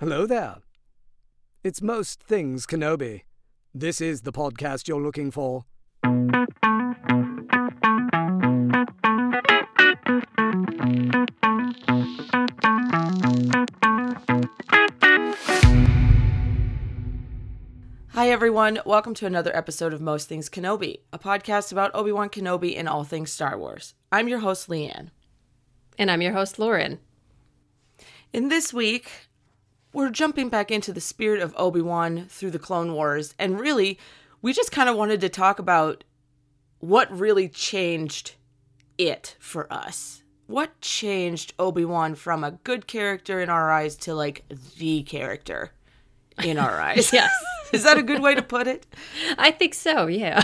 Hello there. It's Most Things Kenobi. This is the podcast you're looking for. Hi, everyone. Welcome to another episode of Most Things Kenobi, a podcast about Obi Wan Kenobi and all things Star Wars. I'm your host, Leanne. And I'm your host, Lauren. In this week, we're jumping back into the spirit of Obi Wan through the Clone Wars, and really, we just kind of wanted to talk about what really changed it for us. What changed Obi Wan from a good character in our eyes to like the character in our eyes? Yes. Is that a good way to put it? I think so, yeah.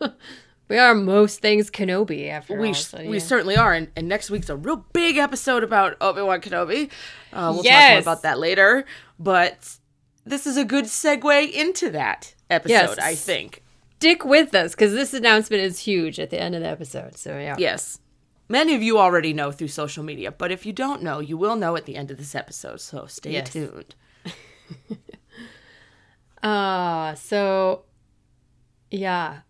we are most things Kenobi after We, all. so, we certainly are. And, and next week's a real big episode about Obi Wan Kenobi. Uh, we'll talk more about that later. But this is a good segue into that episode, Yes. I think. Stick with us because this announcement is huge at the end of the episode. So, yeah. Yes. Many of you already know through social media, but if you don't know, you will know at the end of this episode. So stay Yes. tuned. Uh, so, yeah.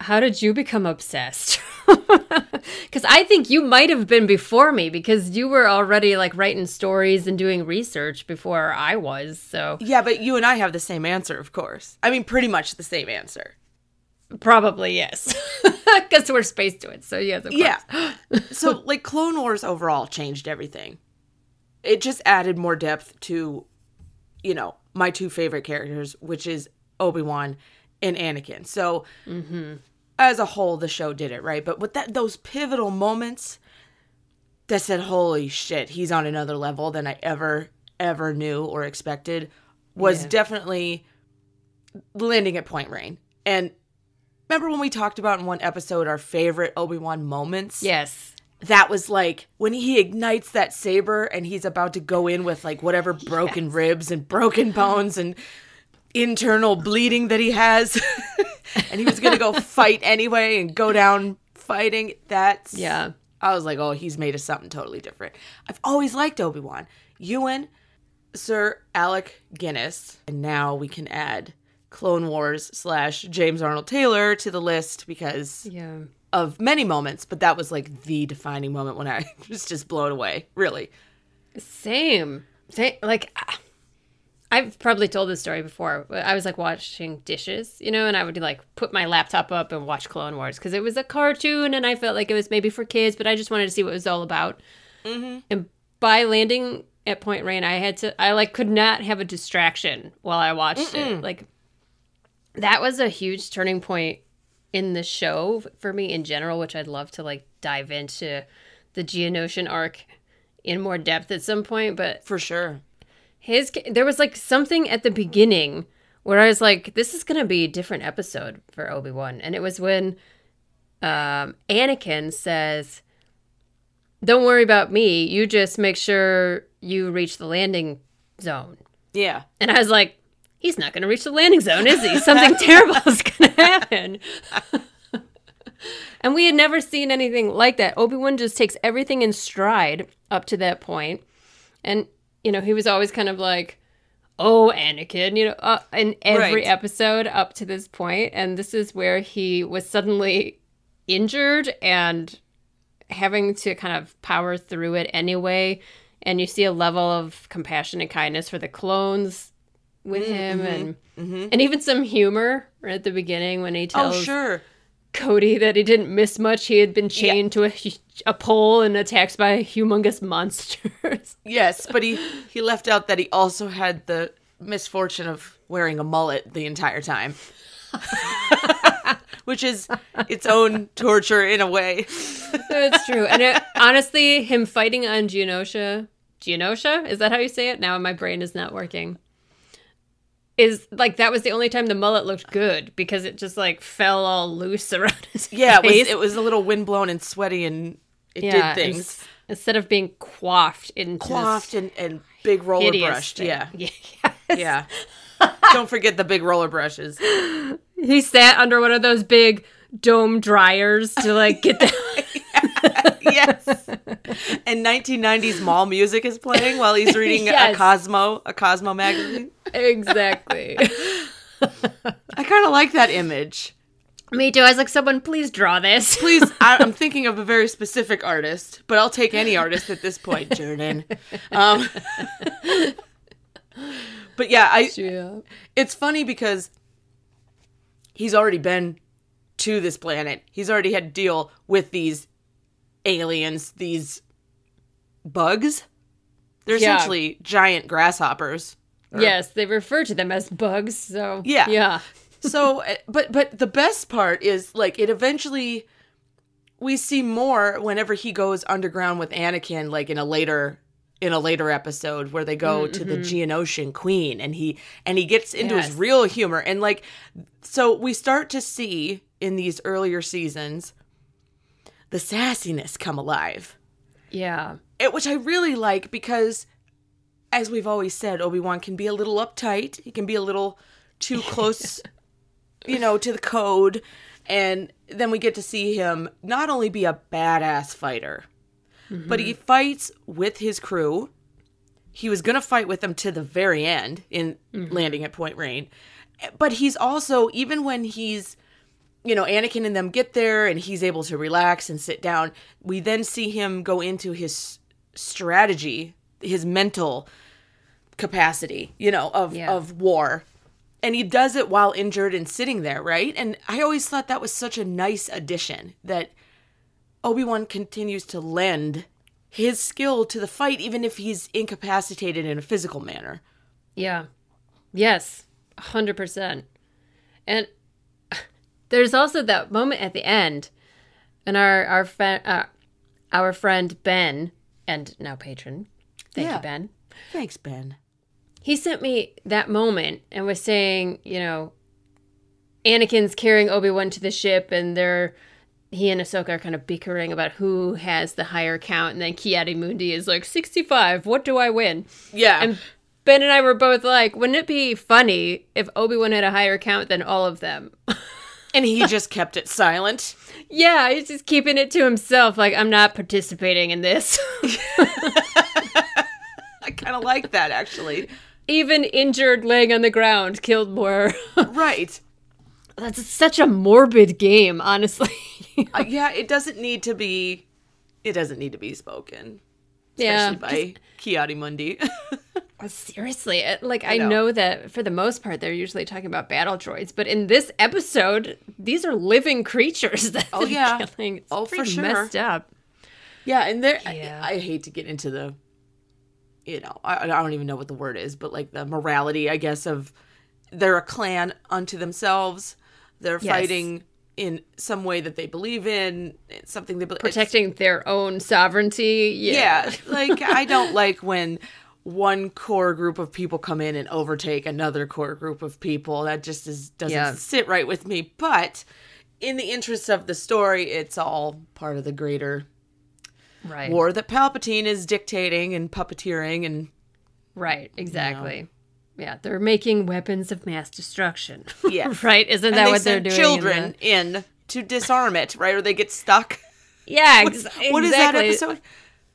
How did you become obsessed? Because I think you might have been before me because you were already like writing stories and doing research before I was. So, Yeah, but you and I have the same answer, of course. I mean, pretty much the same answer. probably yes. Because we're space to it. So, yes, of course. Yeah. so like Clone Wars overall changed everything. It just added more depth to, you know, my two favorite characters, which is Obi Wan and Anakin. So mm-hmm. As a whole, the show did it right. But with that, those pivotal moments that said, "Holy shit, he's on another level than I ever ever knew or expected," was Yeah. definitely landing at Point Rain. And remember when we talked about in one episode our favorite Obi Wan moments? Yes. that was like when he ignites that saber and he's about to go in with like whatever broken ribs and broken bones and internal bleeding that he has and he was gonna go fight anyway and go down fighting that's Yeah. i was like oh he's made of something totally different i've always liked obi-wan ewan sir alec guinness and now we can add clone wars slash james arnold taylor to the list because Yeah. of many moments, but that was like the defining moment when I was just blown away. Really. Same. Same. Like, I've probably told this story before. I was like watching dishes, you know, and I would like put my laptop up and watch Clone Wars because it was a cartoon and I felt like it was maybe for kids, but I just wanted to see what it was all about. Mm-hmm. And by landing at Point Rain, I had to, I like could not have a distraction while I watched it. Like, that was a huge turning point in the show for me in general, which I'd love to like dive into the Geonosian arc in more depth at some point. But For sure. His there was like something at the beginning where I was like, this is gonna be a different episode for Obi Wan, and it was when um, Anakin says, "Don't worry about me. You just make sure you reach the landing zone." Yeah. And I was like, he's not to reach the landing zone, is he? Something terrible is to happen. and we had never seen anything like that. Obi Wan just takes everything in stride up to that. And, you know, he was always kind of like, oh, Anakin, you know, uh, in every Right. episode up to this point. And this is where he was suddenly injured and having to kind of power through it anyway and you see a level of compassion and kindness for the clones with Mm, him and mm-hmm. and even some humor right at the beginning when he Oh, tells sure. Cody that he didn't miss much. He had been chained to a, a pole and attacked by humongous monsters. Yes, but he he left out that he also had the misfortune of wearing a mullet the entire time. Which is its own torture in a way. That's true. And it, honestly, him fighting on Geonosia, Geonosia? Is that how you say it? Now my brain is not working. Is like that was the only time the mullet looked good because it just like fell all loose around his Yeah, it was it was a little windblown and sweaty and it Yeah, did things. instead of being quaffed in quaffed and, and big roller brushed. thing. Yeah. yeah. Yeah. Don't forget the big roller brushes. He sat under one of those big dome dryers to like get the yes. And 1990s mall music is playing while he's reading Yes. a Cosmo, a Cosmo magazine. exactly. I kind of like that image. Me too. I was like, someone please draw this. Please, I, I'm thinking of a very specific artist, but I'll take any artist at this point, Jordan. Um, but yeah, I. Yeah. It's funny because he's already been to this planet. He's already had to deal with these aliens, these bugs. They're Yeah. essentially giant grasshoppers. Yes, they refer to them as bugs. So Yeah. yeah, so uh, but but the best part is like it eventually we see more whenever he goes underground with Anakin like in a later in a later episode where they go to the Geonosian queen and he and he gets into his real humor. And like so we start to see in these earlier seasons the sassiness come alive. Yeah, it, which I really like because, as we've always said, Obi Wan can be a little uptight. He can be a little too close, you know, to the code. And then we get to see him not only be a badass fighter, but he mm-hmm. fights with his crew. He was going to fight with them to the very end in mm-hmm. landing at Point Rain. But he's also, even when he's you know, Anakin and them get there and he's able to relax and sit down. We then see him go into his strategy, his mental capacity, you know, of Yeah. of war. And he does it while injured and sitting there, right? And I always thought that was such a nice addition that Obi-Wan continues to lend his skill to the fight even if he's incapacitated in a physical manner. yeah, yes, hundred percent. And there's also that moment at the end, and our our friend uh, our friend Ben and now patron, thank Yeah. you Ben. Thanks, Ben. He sent me that moment and was saying, you know, Anakin's carrying Obi Wan to the ship, and they're he and Ahsoka are kind of bickering about who has the higher count, and then Ki-Adi-Mundi is like sixty five. What do I win? Yeah. And Ben and I were both like, wouldn't it be funny if Obi Wan had a higher count than all of them? and he just kept it silent. yeah, he's just keeping it to himself. Like I'm not participating in this. I kind of like that actually. Even injured, laying on the ground, killed more. Right. That's such a morbid game, honestly. Uh, yeah, it doesn't need to be. It doesn't need to be spoken, yeah, by Ki-Adi-Mundi. Seriously, like I know. know. that for the most part they're usually talking about battle droids, but in this episode, these are living creatures that Oh, yeah. killing. It's Oh, for sure. messed up. yeah, and there. Yeah. I, I hate to get into the. You know, I, I don't even know what the word is, but like the morality, I guess, of they're a clan unto themselves. They're Yes. fighting in some way that they believe in, something they believe. Protecting their own sovereignty. Yeah. yeah like i don't like when one core group of people come in and overtake another core group of people that just is doesn't Yeah. sit right with me but in the interest of the story it's all part of the greater Right. war that palpatine is dictating and puppeteering and Right. Exactly. Yeah, they're making weapons of mass destruction. Yeah, right? Isn't and that they what they're doing? in children the- in to disarm it right or they get stuck Yeah. What- Ex- what is that episode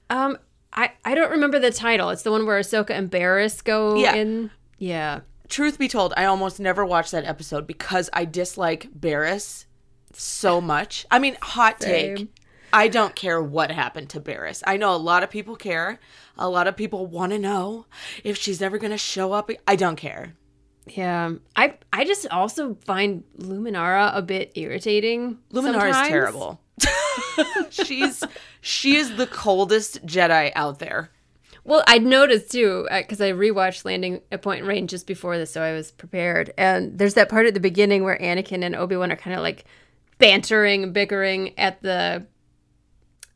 Um, I I don't remember the title. It's the one where Ahsoka and Barris go Yeah. in. Yeah. truth be told, I almost never watched that episode because I dislike Barris so much. I mean, hot take. I don't care what happened to Barris. I know a lot of people care. A lot of people want to know if she's ever going to show up. I don't care. Yeah, I I just also find Luminara a bit irritating. Luminara is terrible. she's she is the coldest Jedi out there. Well, I'd noticed too uh, because I rewatched Landing at Point Rain just before this, so I was prepared. And there's that part at the beginning where Anakin and Obi Wan are kind of like bantering, bickering at the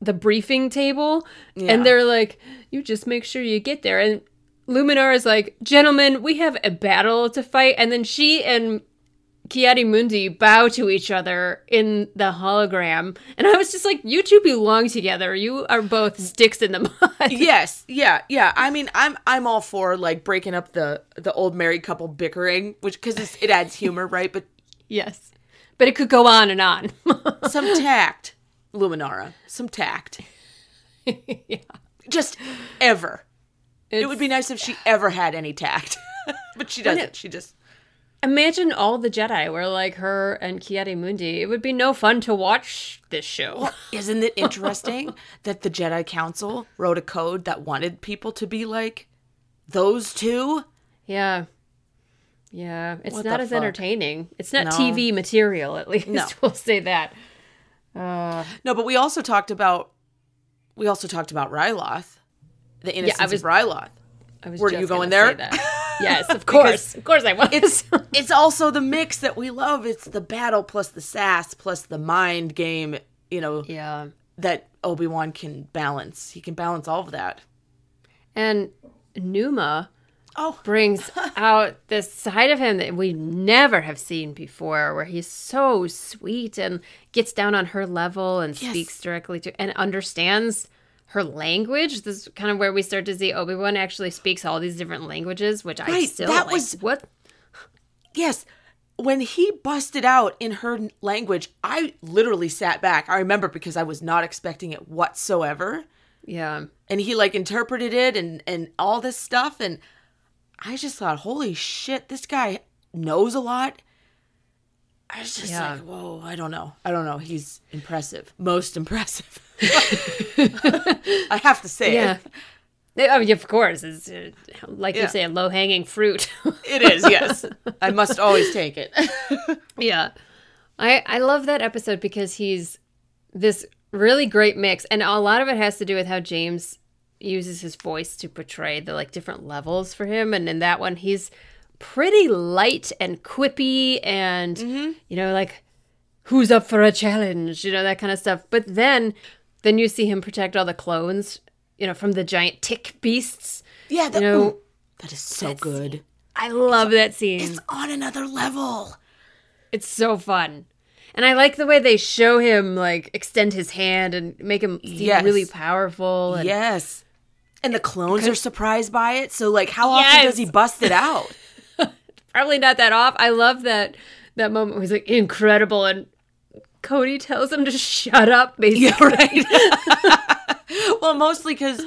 the briefing table, Yeah. and they're like, "You just make sure you get there." And Luminar is like, "Gentlemen, we have a battle to fight," and then she and Ki-Adi-Mundi bow to each other in the hologram. And I was just like, you two belong together. You are both sticks in the mud. yes, yeah, yeah. I mean, I'm I'm all for like breaking up the the old married couple bickering, which because it adds humor, right? But yes. But it could go on and on. some tact, Luminara, some tact. Yeah. Just ever. it would be nice if she ever had any tact, but she doesn't. She just Imagine all the Jedi were like her and Ki-Adi-Mundi. It would be no fun to watch this show. Isn't it interesting that the Jedi Council wrote a code that wanted people to be like those two? Yeah. Yeah. It's What not as fuck? entertaining. It's not No. TV material, at least. No. We'll say that. Uh, no, but we also talked about we also talked about Ryloth, the innocence was- of Ryloth. I was Were you gonna there? yes, of course. Of course I was. It's it's also the mix that we love. It's the battle plus the sass plus the mind game. You know yeah. that Obi Wan can balance. He can balance all of that. And Numa Oh, brings out this side of him that we never have seen before, where he's so sweet and gets down on her level and Yes. speaks directly to and understands her language. This is kind of where we start to see Obi Wan actually speaks all these different languages, which I Right, still that like. was- what yes. When he busted out in her language, I literally sat back. I remember because I was not expecting it whatsoever. yeah. and he like interpreted it and and all this stuff and i just thought holy shit this guy knows a lot i was just Yeah. like whoa i don't know i don't know he's impressive most impressive i have to say Yeah. it of course. It's uh, like Yeah. you say, a low hanging fruit. it is yes i must always take it Yeah. I I love that episode because he's this really great mix and a lot of it has to do with how James uses his voice to portray the like different levels for him and in that one he's pretty light and quippy and mm-hmm. you know like who's up for a challenge, you know that kind of stuff. But then then you see him protect all the clones, you know, from the giant tick beasts. yeah that, You know, ooh, that is so good I love that scene. it's on another level It's so fun. And I like the way they show him like extend his hand and make him seem Yes. really powerful. And yes and the clones are surprised by it so like how often does he bust it out probably not that off. I love that that moment where he's like incredible and Cody tells him to shut up basically. well, mostly because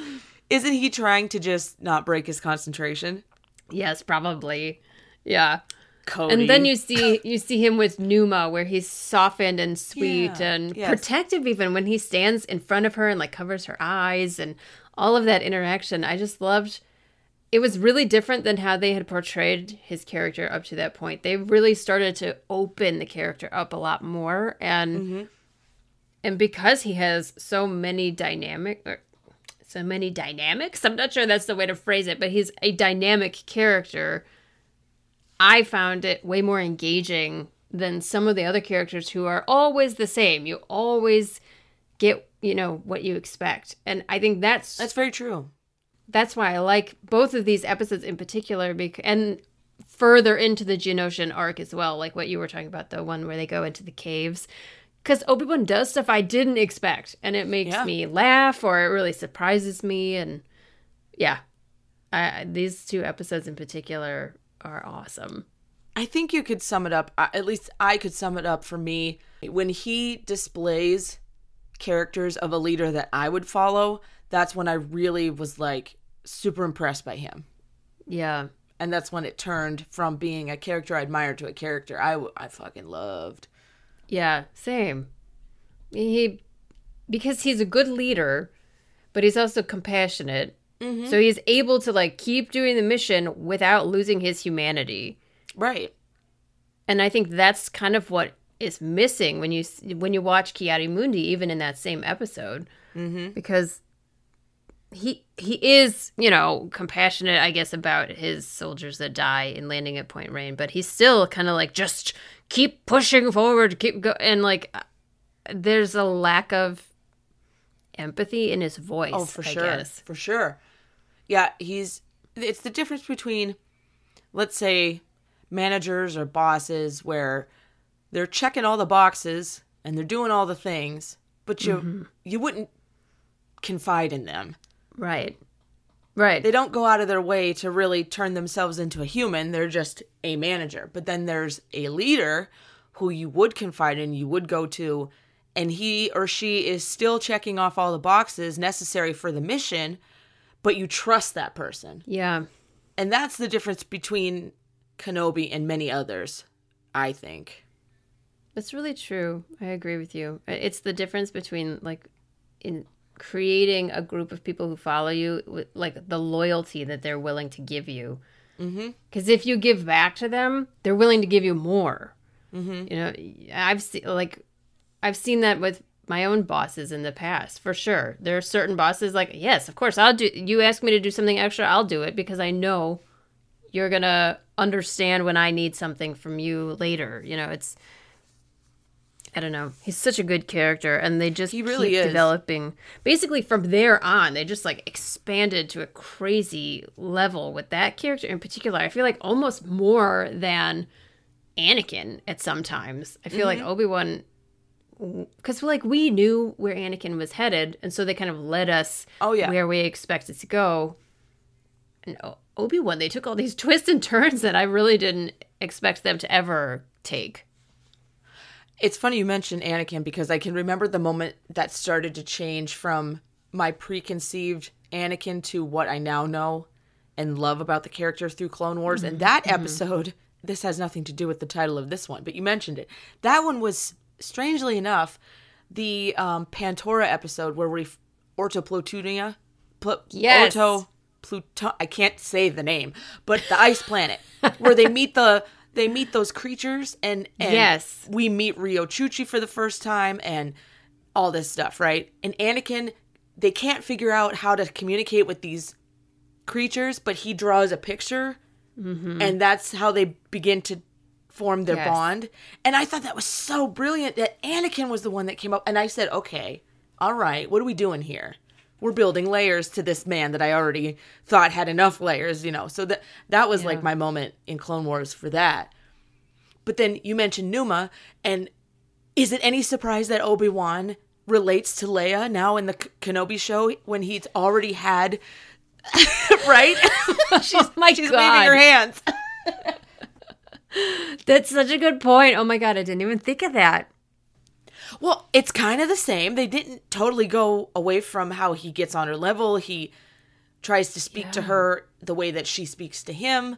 isn't he trying to just not break his concentration? yes, probably. Yeah. Cody. And then you see you see him with Numa where he's softened and sweet Yeah, and yes. protective even when he stands in front of her and like covers her eyes and all of that interaction. I just loved it was really different than how they had portrayed his character up to that point. They really started to open the character up a lot more and Mm-hmm. and because he has so many dynamic or so many dynamics, I'm not sure that's the way to phrase it, but he's a dynamic character. I found it way more engaging than some of the other characters who are always the same. You always get, you know, what you expect. And I think that's that's very true. that's why I like both of these episodes in particular bec- and further into the Geonosian arc as well, like what you were talking about the one where they go into the caves. Cuz Obi-Wan does stuff I didn't expect and it makes Yeah. me laugh or it really surprises me and yeah. I, these two episodes in particular are awesome. I think you could sum it up. uh, At least I could sum it up for me when he displays characters of a leader that I would follow. That's when I really was like super impressed by him. Yeah. And that's when it turned from being a character I admired to a character I, I fucking loved. Yeah, same. He because he's a good leader, but he's also compassionate. Mm-hmm. So he's able to like keep doing the mission without losing his humanity. Right. And I think that's kind of what is missing when you when you watch Ki-Adi-Mundi, even in that same episode, mm-hmm. because he he is you know compassionate, I guess, about his soldiers that die in landing at Point Rain, but he's still kind of like just keep pushing forward, keep go, and like uh, there's a lack of empathy in his voice. Oh, for I sure. guess. For sure. Yeah, he's it's the difference between let's say managers or bosses where they're checking all the boxes and they're doing all the things, but you Mm-hmm. you wouldn't confide in them. Right. Right. They don't go out of their way to really turn themselves into a human. They're just a manager. But then there's a leader who you would confide in, you would go to, and he or she is still checking off all the boxes necessary for the mission, but you trust that person. yeah. And that's the difference between Kenobi and many others, I think. That's really true. I agree with you. It's the difference between like in creating a group of people who follow you with like the loyalty that they're willing to give you. Mm-hmm. Because if you give back to them, they're willing to give you more. Mm-hmm. You know, I've seen like I've seen that with my own bosses in the past for sure. There are certain bosses like, yes, of course, I'll do. You ask me to do something extra, I'll do it because I know you're gonna understand when I need something from you later. You know, it's I don't know. He's such a good character, and they just He really keep is. developing. Basically, from there on, they just like expanded to a crazy level with that character in particular. I feel like almost more than Anakin at sometimes. I feel Mm-hmm. like Obi Wan, because like we knew where Anakin was headed, and so they kind of led us. Oh, yeah. where we expected to go. And Obi Wan, they took all these twists and turns that I really didn't expect them to ever take. It's funny you mentioned Anakin because I can remember the moment that started to change from my preconceived Anakin to what I now know and love about the character through Clone Wars. And that episode, this has nothing to do with the title of this one, but you mentioned it. That one was, strangely enough, the um, Pantora episode where we Orto Plutonia, Pl- Yes. Orto Pluto. I can't say the name, but the ice planet where they meet the they meet those creatures and, and Yes. we meet Riyo Chuchi for the first time and all this stuff, right? And Anakin, they can't figure out how to communicate with these creatures, but he draws a picture, mm-hmm. and that's how they begin to form their Yes. bond. And I thought that was so brilliant that Anakin was the one that came up, and I said, okay, all right, what are we doing here? We're building layers to this man that I already thought had enough layers, you know. So that that was like my moment in Clone Wars for that. But then you mentioned Numa, and is it any surprise that Obi Wan relates to Leia now in the Kenobi show when he's already had, right? she's My she's God. waving her hands. That's such a good point. Oh my god, I didn't even think of that. Well, it's kind of the same. They didn't totally go away from how he gets on her level. He tries to speak to her the way that she speaks to him.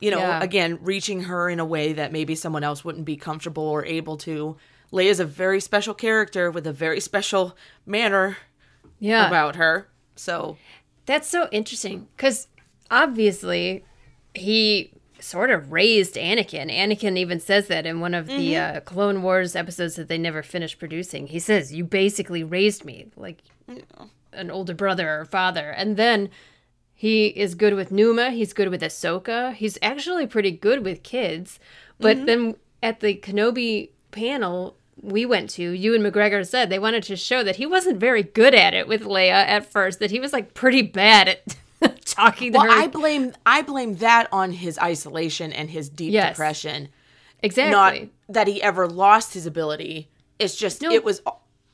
You know, Yeah. again, reaching her in a way that maybe someone else wouldn't be comfortable or able to. Leia's a very special character with a very special manner Yeah. about her. So, That's so interesting because obviously he sort of raised Anakin. Anakin even says that in one of the uh, Clone Wars episodes that they never finished producing. He says, You basically raised me like an older brother or father. And then he is good with Numa. He's good with Ahsoka. He's actually pretty good with kids. But then at the Kenobi panel we went to, Ewan McGregor said they wanted to show that he wasn't very good at it with Leia at first, that he was like pretty bad at talking to well, her. I blame I blame that on his isolation and his deep Yes. depression. exactly. not that he ever lost his ability. It's just No. it was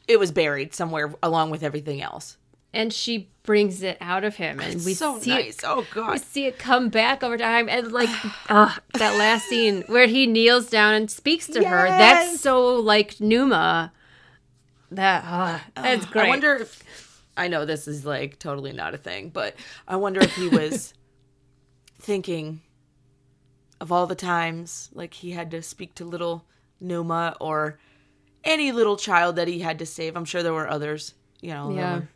it was buried somewhere along with everything else. and she brings it out of him and we so see nice. it Oh god, we see it come back over time and like uh, that last scene where he kneels down and speaks to her that's so like numa that uh, that's great I wonder if I know this is like totally not a thing, but I wonder if he was thinking of all the times like he had to speak to little Numa or any little child that he had to save. I'm sure there were others, you know. Yeah. were-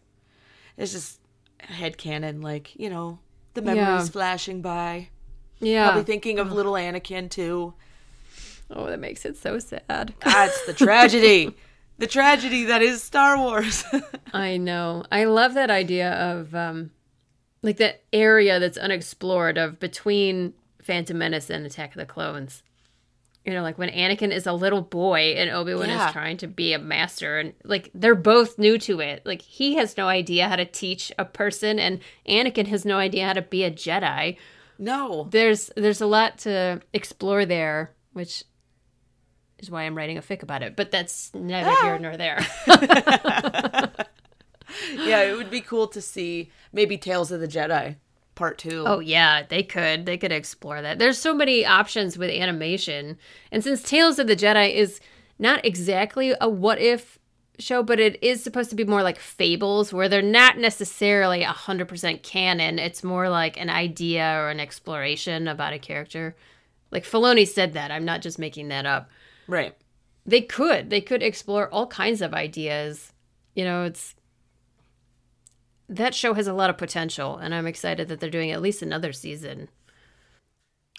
It's just a headcanon, like, you know, the memories Yeah. flashing by. Yeah. Probably thinking of little Anakin too. oh, that makes it so sad. That's the tragedy. the tragedy that is Star Wars. I know. I love that idea of um like that area that's unexplored of between Phantom Menace and Attack of the Clones. You know, like when Anakin is a little boy and Obi-Wan Yeah. is trying to be a master and like they're both new to it. Like he has no idea how to teach a person and Anakin has no idea how to be a Jedi. no. There's there's a lot to explore there, which is why I'm writing a fic about it, but that's neither here ah. nor there. Yeah, it would be cool to see maybe Tales of the Jedi part two. Oh yeah, they could. They could explore that. There's so many options with animation. And since Tales of the Jedi is not exactly a what if show, but it is supposed to be more like fables where they're not necessarily 100% canon. It's more like an idea or an exploration about a character. Like Filoni said that. I'm not just making that up. Right. They could. They could explore all kinds of ideas. You know, it's that show has a lot of potential and I'm excited that they're doing at least another season.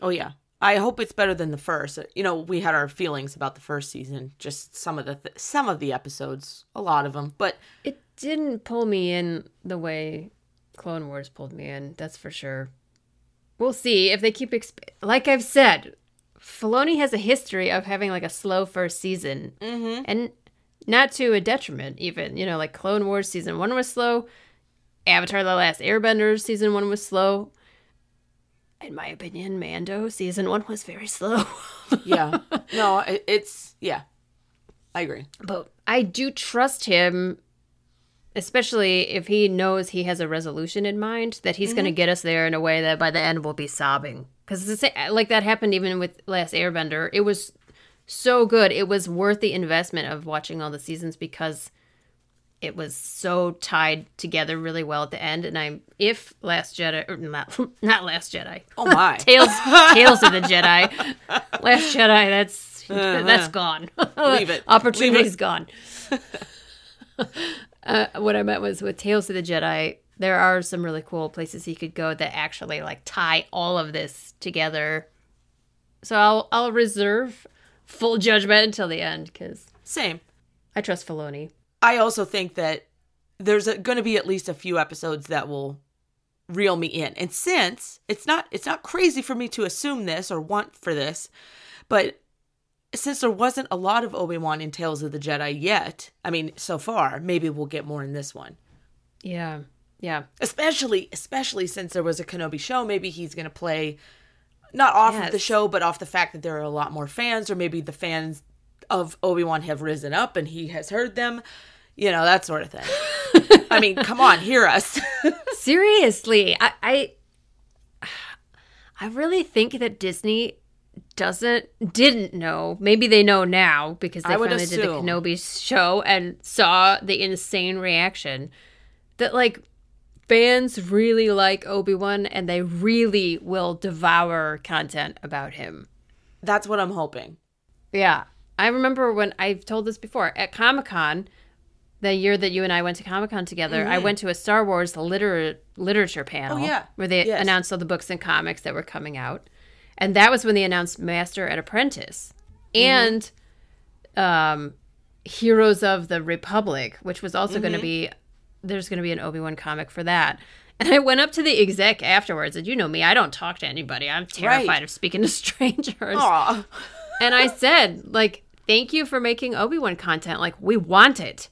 Oh yeah. I hope it's better than the first. You know, we had our feelings about the first season, just some of the th- some of the episodes, a lot of them, but It didn't pull me in the way Clone Wars pulled me in, that's for sure. We'll see if they keep exp- like I've said, Filoni has a history of having like a slow first season, mm-hmm. and not to a detriment. Even you know, like Clone Wars season one was slow, Avatar: The Last Airbender season one was slow. In my opinion, Mando season one was very slow. yeah. no, it, it's yeah. I agree. But I do trust him, especially if he knows he has a resolution in mind, that he's going to get us there in a way that by the end we'll be sobbing. Because like that happened even with Last Airbender. It was so good. It was worth the investment of watching all the seasons because it was so tied together really well at the end. And I'm if Last Jedi or not not Last Jedi. Oh my. Tales Tales of the Jedi. Last Jedi, that's that's gone. Leave it. Opportunity's Leave it. gone. uh, what I meant was with Tales of the Jedi, there are some really cool places he could go that actually like tie all of this together. So I'll I'll reserve full judgment until the end because Same. I trust Filoni. I also think that there's going to be at least a few episodes that will reel me in. And since it's not it's not crazy for me to assume this or want for this, but since there wasn't a lot of Obi-Wan in Tales of the Jedi yet, I mean, so far, maybe we'll get more in this one. Yeah, yeah, Especially especially since there was a Kenobi show, maybe he's going to play not off of the show, but off the fact that there are a lot more fans or maybe the fans of Obi-Wan have risen up and he has heard them. You know, that sort of thing. I mean, come on, hear us. Seriously, I, I I really think that Disney doesn't didn't know. Maybe they know now because they finally did the. Kenobi show and saw the insane reaction that like fans really like Obi-Wan and they really will devour content about him. That's what I'm hoping. Yeah. I remember when I've told this before at Comic Con, the year that you and I went to Comic Con together, I went to a Star Wars liter- literature panel Mm-hmm. Oh, yeah. where they Yes. announced all the books and comics that were coming out. And that was when they announced Master and Apprentice Mm-hmm. and um, Heroes of the Republic, which was also going to be, there's going to be an Obi Wan comic for that. And I went up to the exec afterwards, and you know me, I don't talk to anybody. I'm terrified Right. of speaking to strangers and I said, like, thank you for making Obi Wan content. Like, we want it.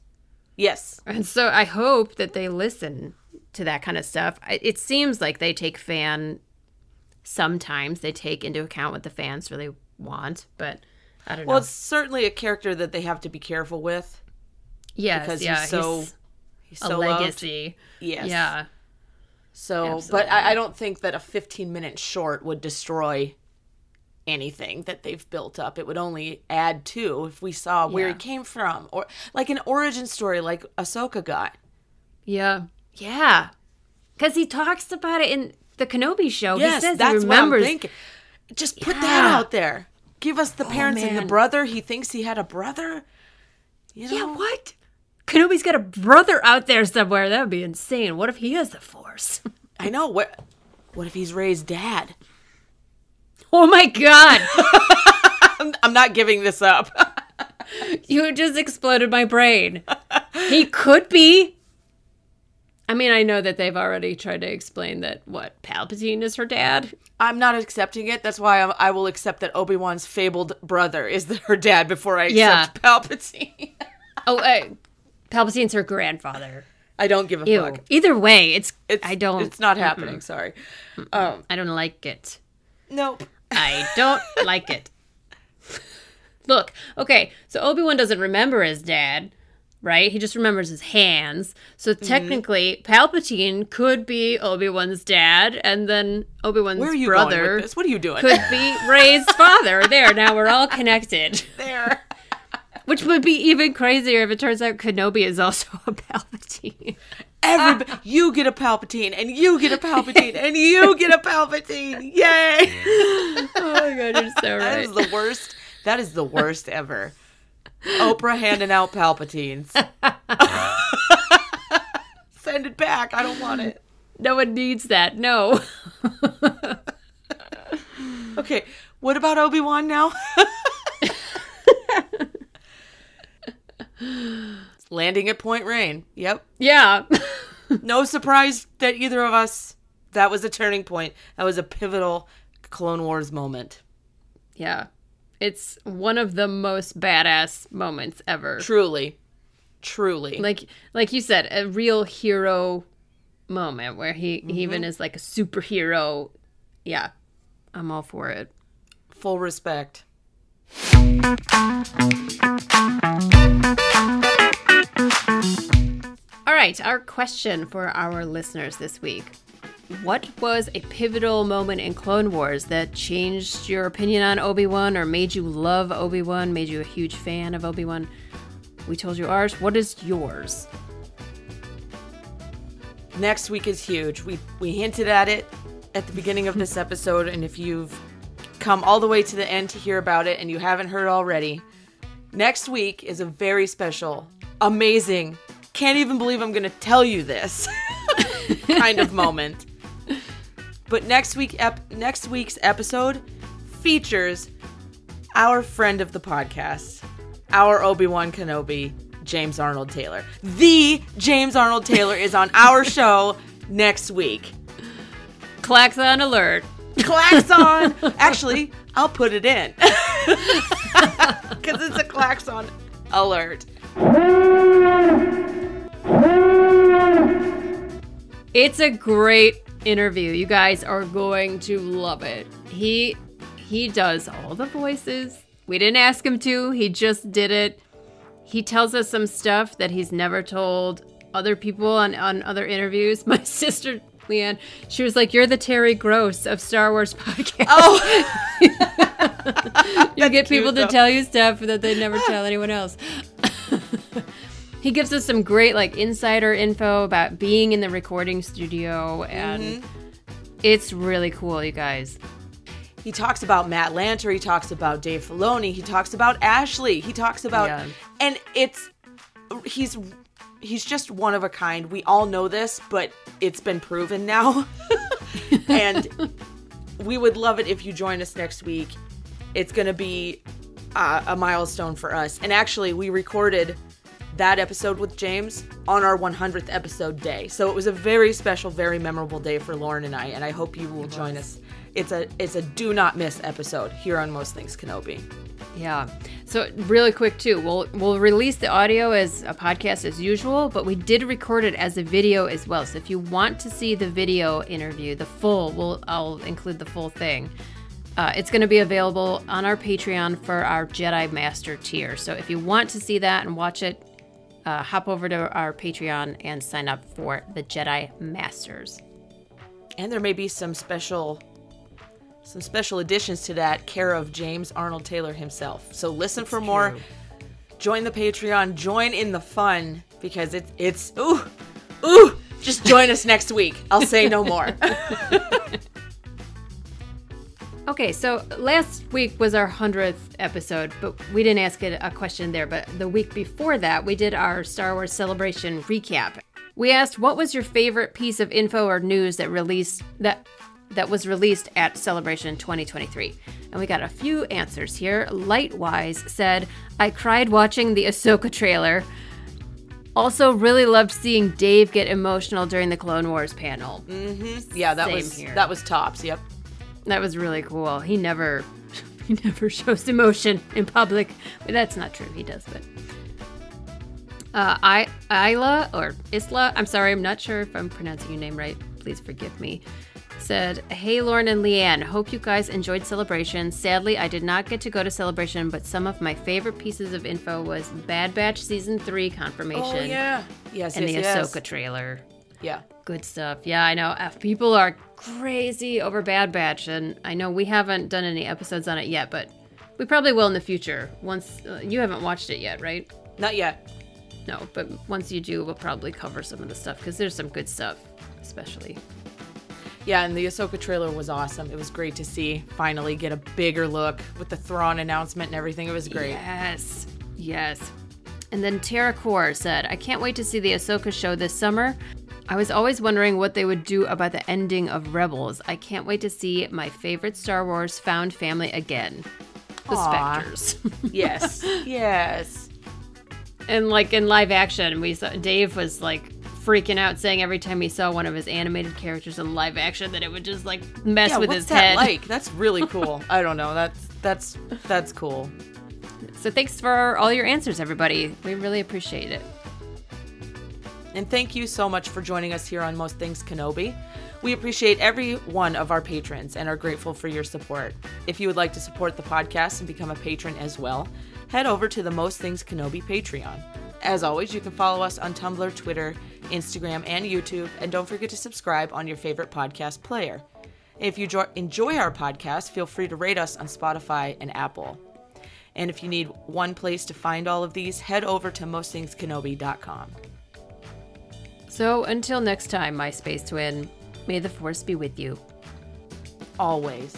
Yes. And so I hope that they listen to that kind of stuff. It seems like they take fan, sometimes they take into account what the fans really want, but I don't Well, know. Well, it's certainly a character that they have to be careful with yes, because yeah, he's so he's he's a so loved. legacy. Yes. Yeah. So, Absolutely. but I, I don't think that a 15 minute short would destroy anything that they've built up. It would only add to if we saw where Yeah. he came from or like an origin story like Ahsoka got. Yeah. Yeah. Because he talks about it in the Kenobi show. Yes, he says that's he what I'm thinking. Just put that Yeah. Oh, out there. Give us the oh, parents and the brother. He thinks he had a brother. You Yeah, what? Kenobi's got a brother out there somewhere. That would be insane. What if he has the Force? I know. What what if he's Rey's dad? oh my god. I'm, not giving this up. you just exploded my brain. He could be. I mean, I know that they've already tried to explain that what Palpatine is her dad. I'm not accepting it. That's why I'm, I will accept that Obi Wan's fabled brother is the, her dad before I accept Palpatine. Oh, uh, Palpatine's her grandfather. I don't give a Ew. fuck. Either way, it's, It's, I don't. It's not happening. Sorry. Um. I don't like it. Nope. I don't like it. Look, okay, so Obi Wan doesn't remember his dad, right? He just remembers his hands. So Mm-hmm. technically, Palpatine could be Obi Wan's dad, and then Obi Wan's brother? What are you doing? could be Rey's father. There, now we're all connected. there. Which would be even crazier if it turns out Kenobi is also a Palpatine. Everybody, ah! you get a Palpatine, and you get a Palpatine, and you get a Palpatine. Yay! oh my god, you're so That right. is the worst. That is the worst ever. Oprah handing out Palpatines. Send it back. I don't want it. No one needs that. No. Okay, what about Obi Wan now? Landing at Point Rain. Yep. yeah. No surprise that either of us. That was a turning point. That was a pivotal Clone Wars moment. Yeah. It's one of the most badass moments ever. Truly, truly. Like like you said, a real hero moment where he, he even mm-hmm. is like a superhero. Yeah. I'm all for it. Full respect. All right, our question for our listeners this week. What was a pivotal moment in Clone Wars that changed your opinion on Obi-Wan or made you love Obi-Wan, made you a huge fan of Obi-Wan? We told you ours. What is yours? Next week is huge. We we hinted at it at the beginning of this episode, and if you've come all the way to the end to hear about it and you haven't heard already, next week is a very special, amazing, can't even believe I'm gonna tell you this kind of moment. But next week ep- next week's episode features our friend of the podcast, our Obi-Wan Kenobi, James Arnold Taylor. The James Arnold Taylor is on our show next week. Klaxon alert. Klaxon! Actually, I'll put it in. Because it's a klaxon alert. It's a great interview. You guys are going to love it. He he does all the voices. We didn't ask him to. He just did it. He tells us some stuff that he's never told other people on on other interviews. My sister Leanne, she was like, "You're the Terry Gross of Star Wars podcast. Oh, you get people to tell you stuff that they never tell anyone else." he gives us some great like insider info about being in the recording studio and Mm-hmm. it's really cool you guys he talks about Matt Lanter. He talks about Dave Filoni. He talks about Ashley. He talks about, Yeah. and it's he's he's just one of a kind. We all know this, but it's been proven now. and we would love it if you join us next week. It's going to be uh, a milestone for us. And actually, we recorded that episode with James on our 100th episode day. So it was a very special, very memorable day for Lauren and I, and I hope you will join us. It's a it's a do not miss episode here on Most Things Kenobi. yeah so really quick too we'll we'll release the audio as a podcast as usual but we did record it as a video as well so if you want to see the video interview the full we'll i'll include the full thing uh, it's going to be available on our patreon for our jedi master tier so if you want to see that and watch it uh, hop over to our patreon and sign up for the jedi masters And there may be some special some special additions to that care of James Arnold Taylor himself. So listen for more. Join the Patreon, join in the fun because it's it's ooh ooh just join us next week. I'll say no more. Okay, so last week was our 100th episode, but we didn't ask it a question there. But the week before that, we did our Star Wars Celebration recap. We asked what was your favorite piece of info or news that released that that was released at Celebration 2023. And we got a few answers here. Lightwise said, I cried watching the Ahsoka trailer. Also, really loved seeing Dave get emotional during the Clone Wars panel. Mm-hmm. Yeah, that Same was here. that was tops. Yep. That was really cool. He never he never shows emotion in public. But that's not true. He does, but uh, I Isla or Isla, I'm sorry, I'm not sure if I'm pronouncing your name right. Please forgive me. Said, Hey Lauren and Leanne, hope you guys enjoyed Celebration. Sadly, I did not get to go to Celebration, but some of my favorite pieces of info was Bad Batch Season 3 confirmation Oh yeah. Yes. and yes, the yes. Ahsoka trailer. Yeah. Good stuff. Yeah, I know. Uh, People are crazy over Bad Batch, and I know we haven't done any episodes on it yet, but we probably will in the future. Once uh, you haven't watched it yet, right? Not yet. No, but once you do, we'll probably cover some of the stuff because there's some good stuff, especially. Yeah, and the Ahsoka trailer was awesome. It was great to see finally get a bigger look with the Thrawn announcement and everything. It was great. Yes, yes. And then Tara Core said, I can't wait to see the Ahsoka show this summer. I was always wondering what they would do about the ending of Rebels. I can't wait to see my favorite Star Wars found family again. The Aw. Spectres. Yes. yes. and like in live action, we saw Dave was like freaking out saying every time he saw one of his animated characters in live action that it would just like mess Yeah, with what's his that head. like? That's really cool. I don't know. That's that's that's cool. So thanks for all your answers, everybody. We really appreciate it. And thank you so much for joining us here on Most Things Kenobi. We appreciate every one of our patrons and are grateful for your support. If you would like to support the podcast and become a patron as well, head over to the Most Things Kenobi Patreon. As always, you can follow us on Tumblr, Twitter, Instagram, and YouTube, and don't forget to subscribe on your favorite podcast player. If you jo- enjoy our podcast, feel free to rate us on Spotify and Apple. And if you need one place to find all of these, head over to mostthingskenobi.com. So until next time, my space twin, may the force be with you. Always.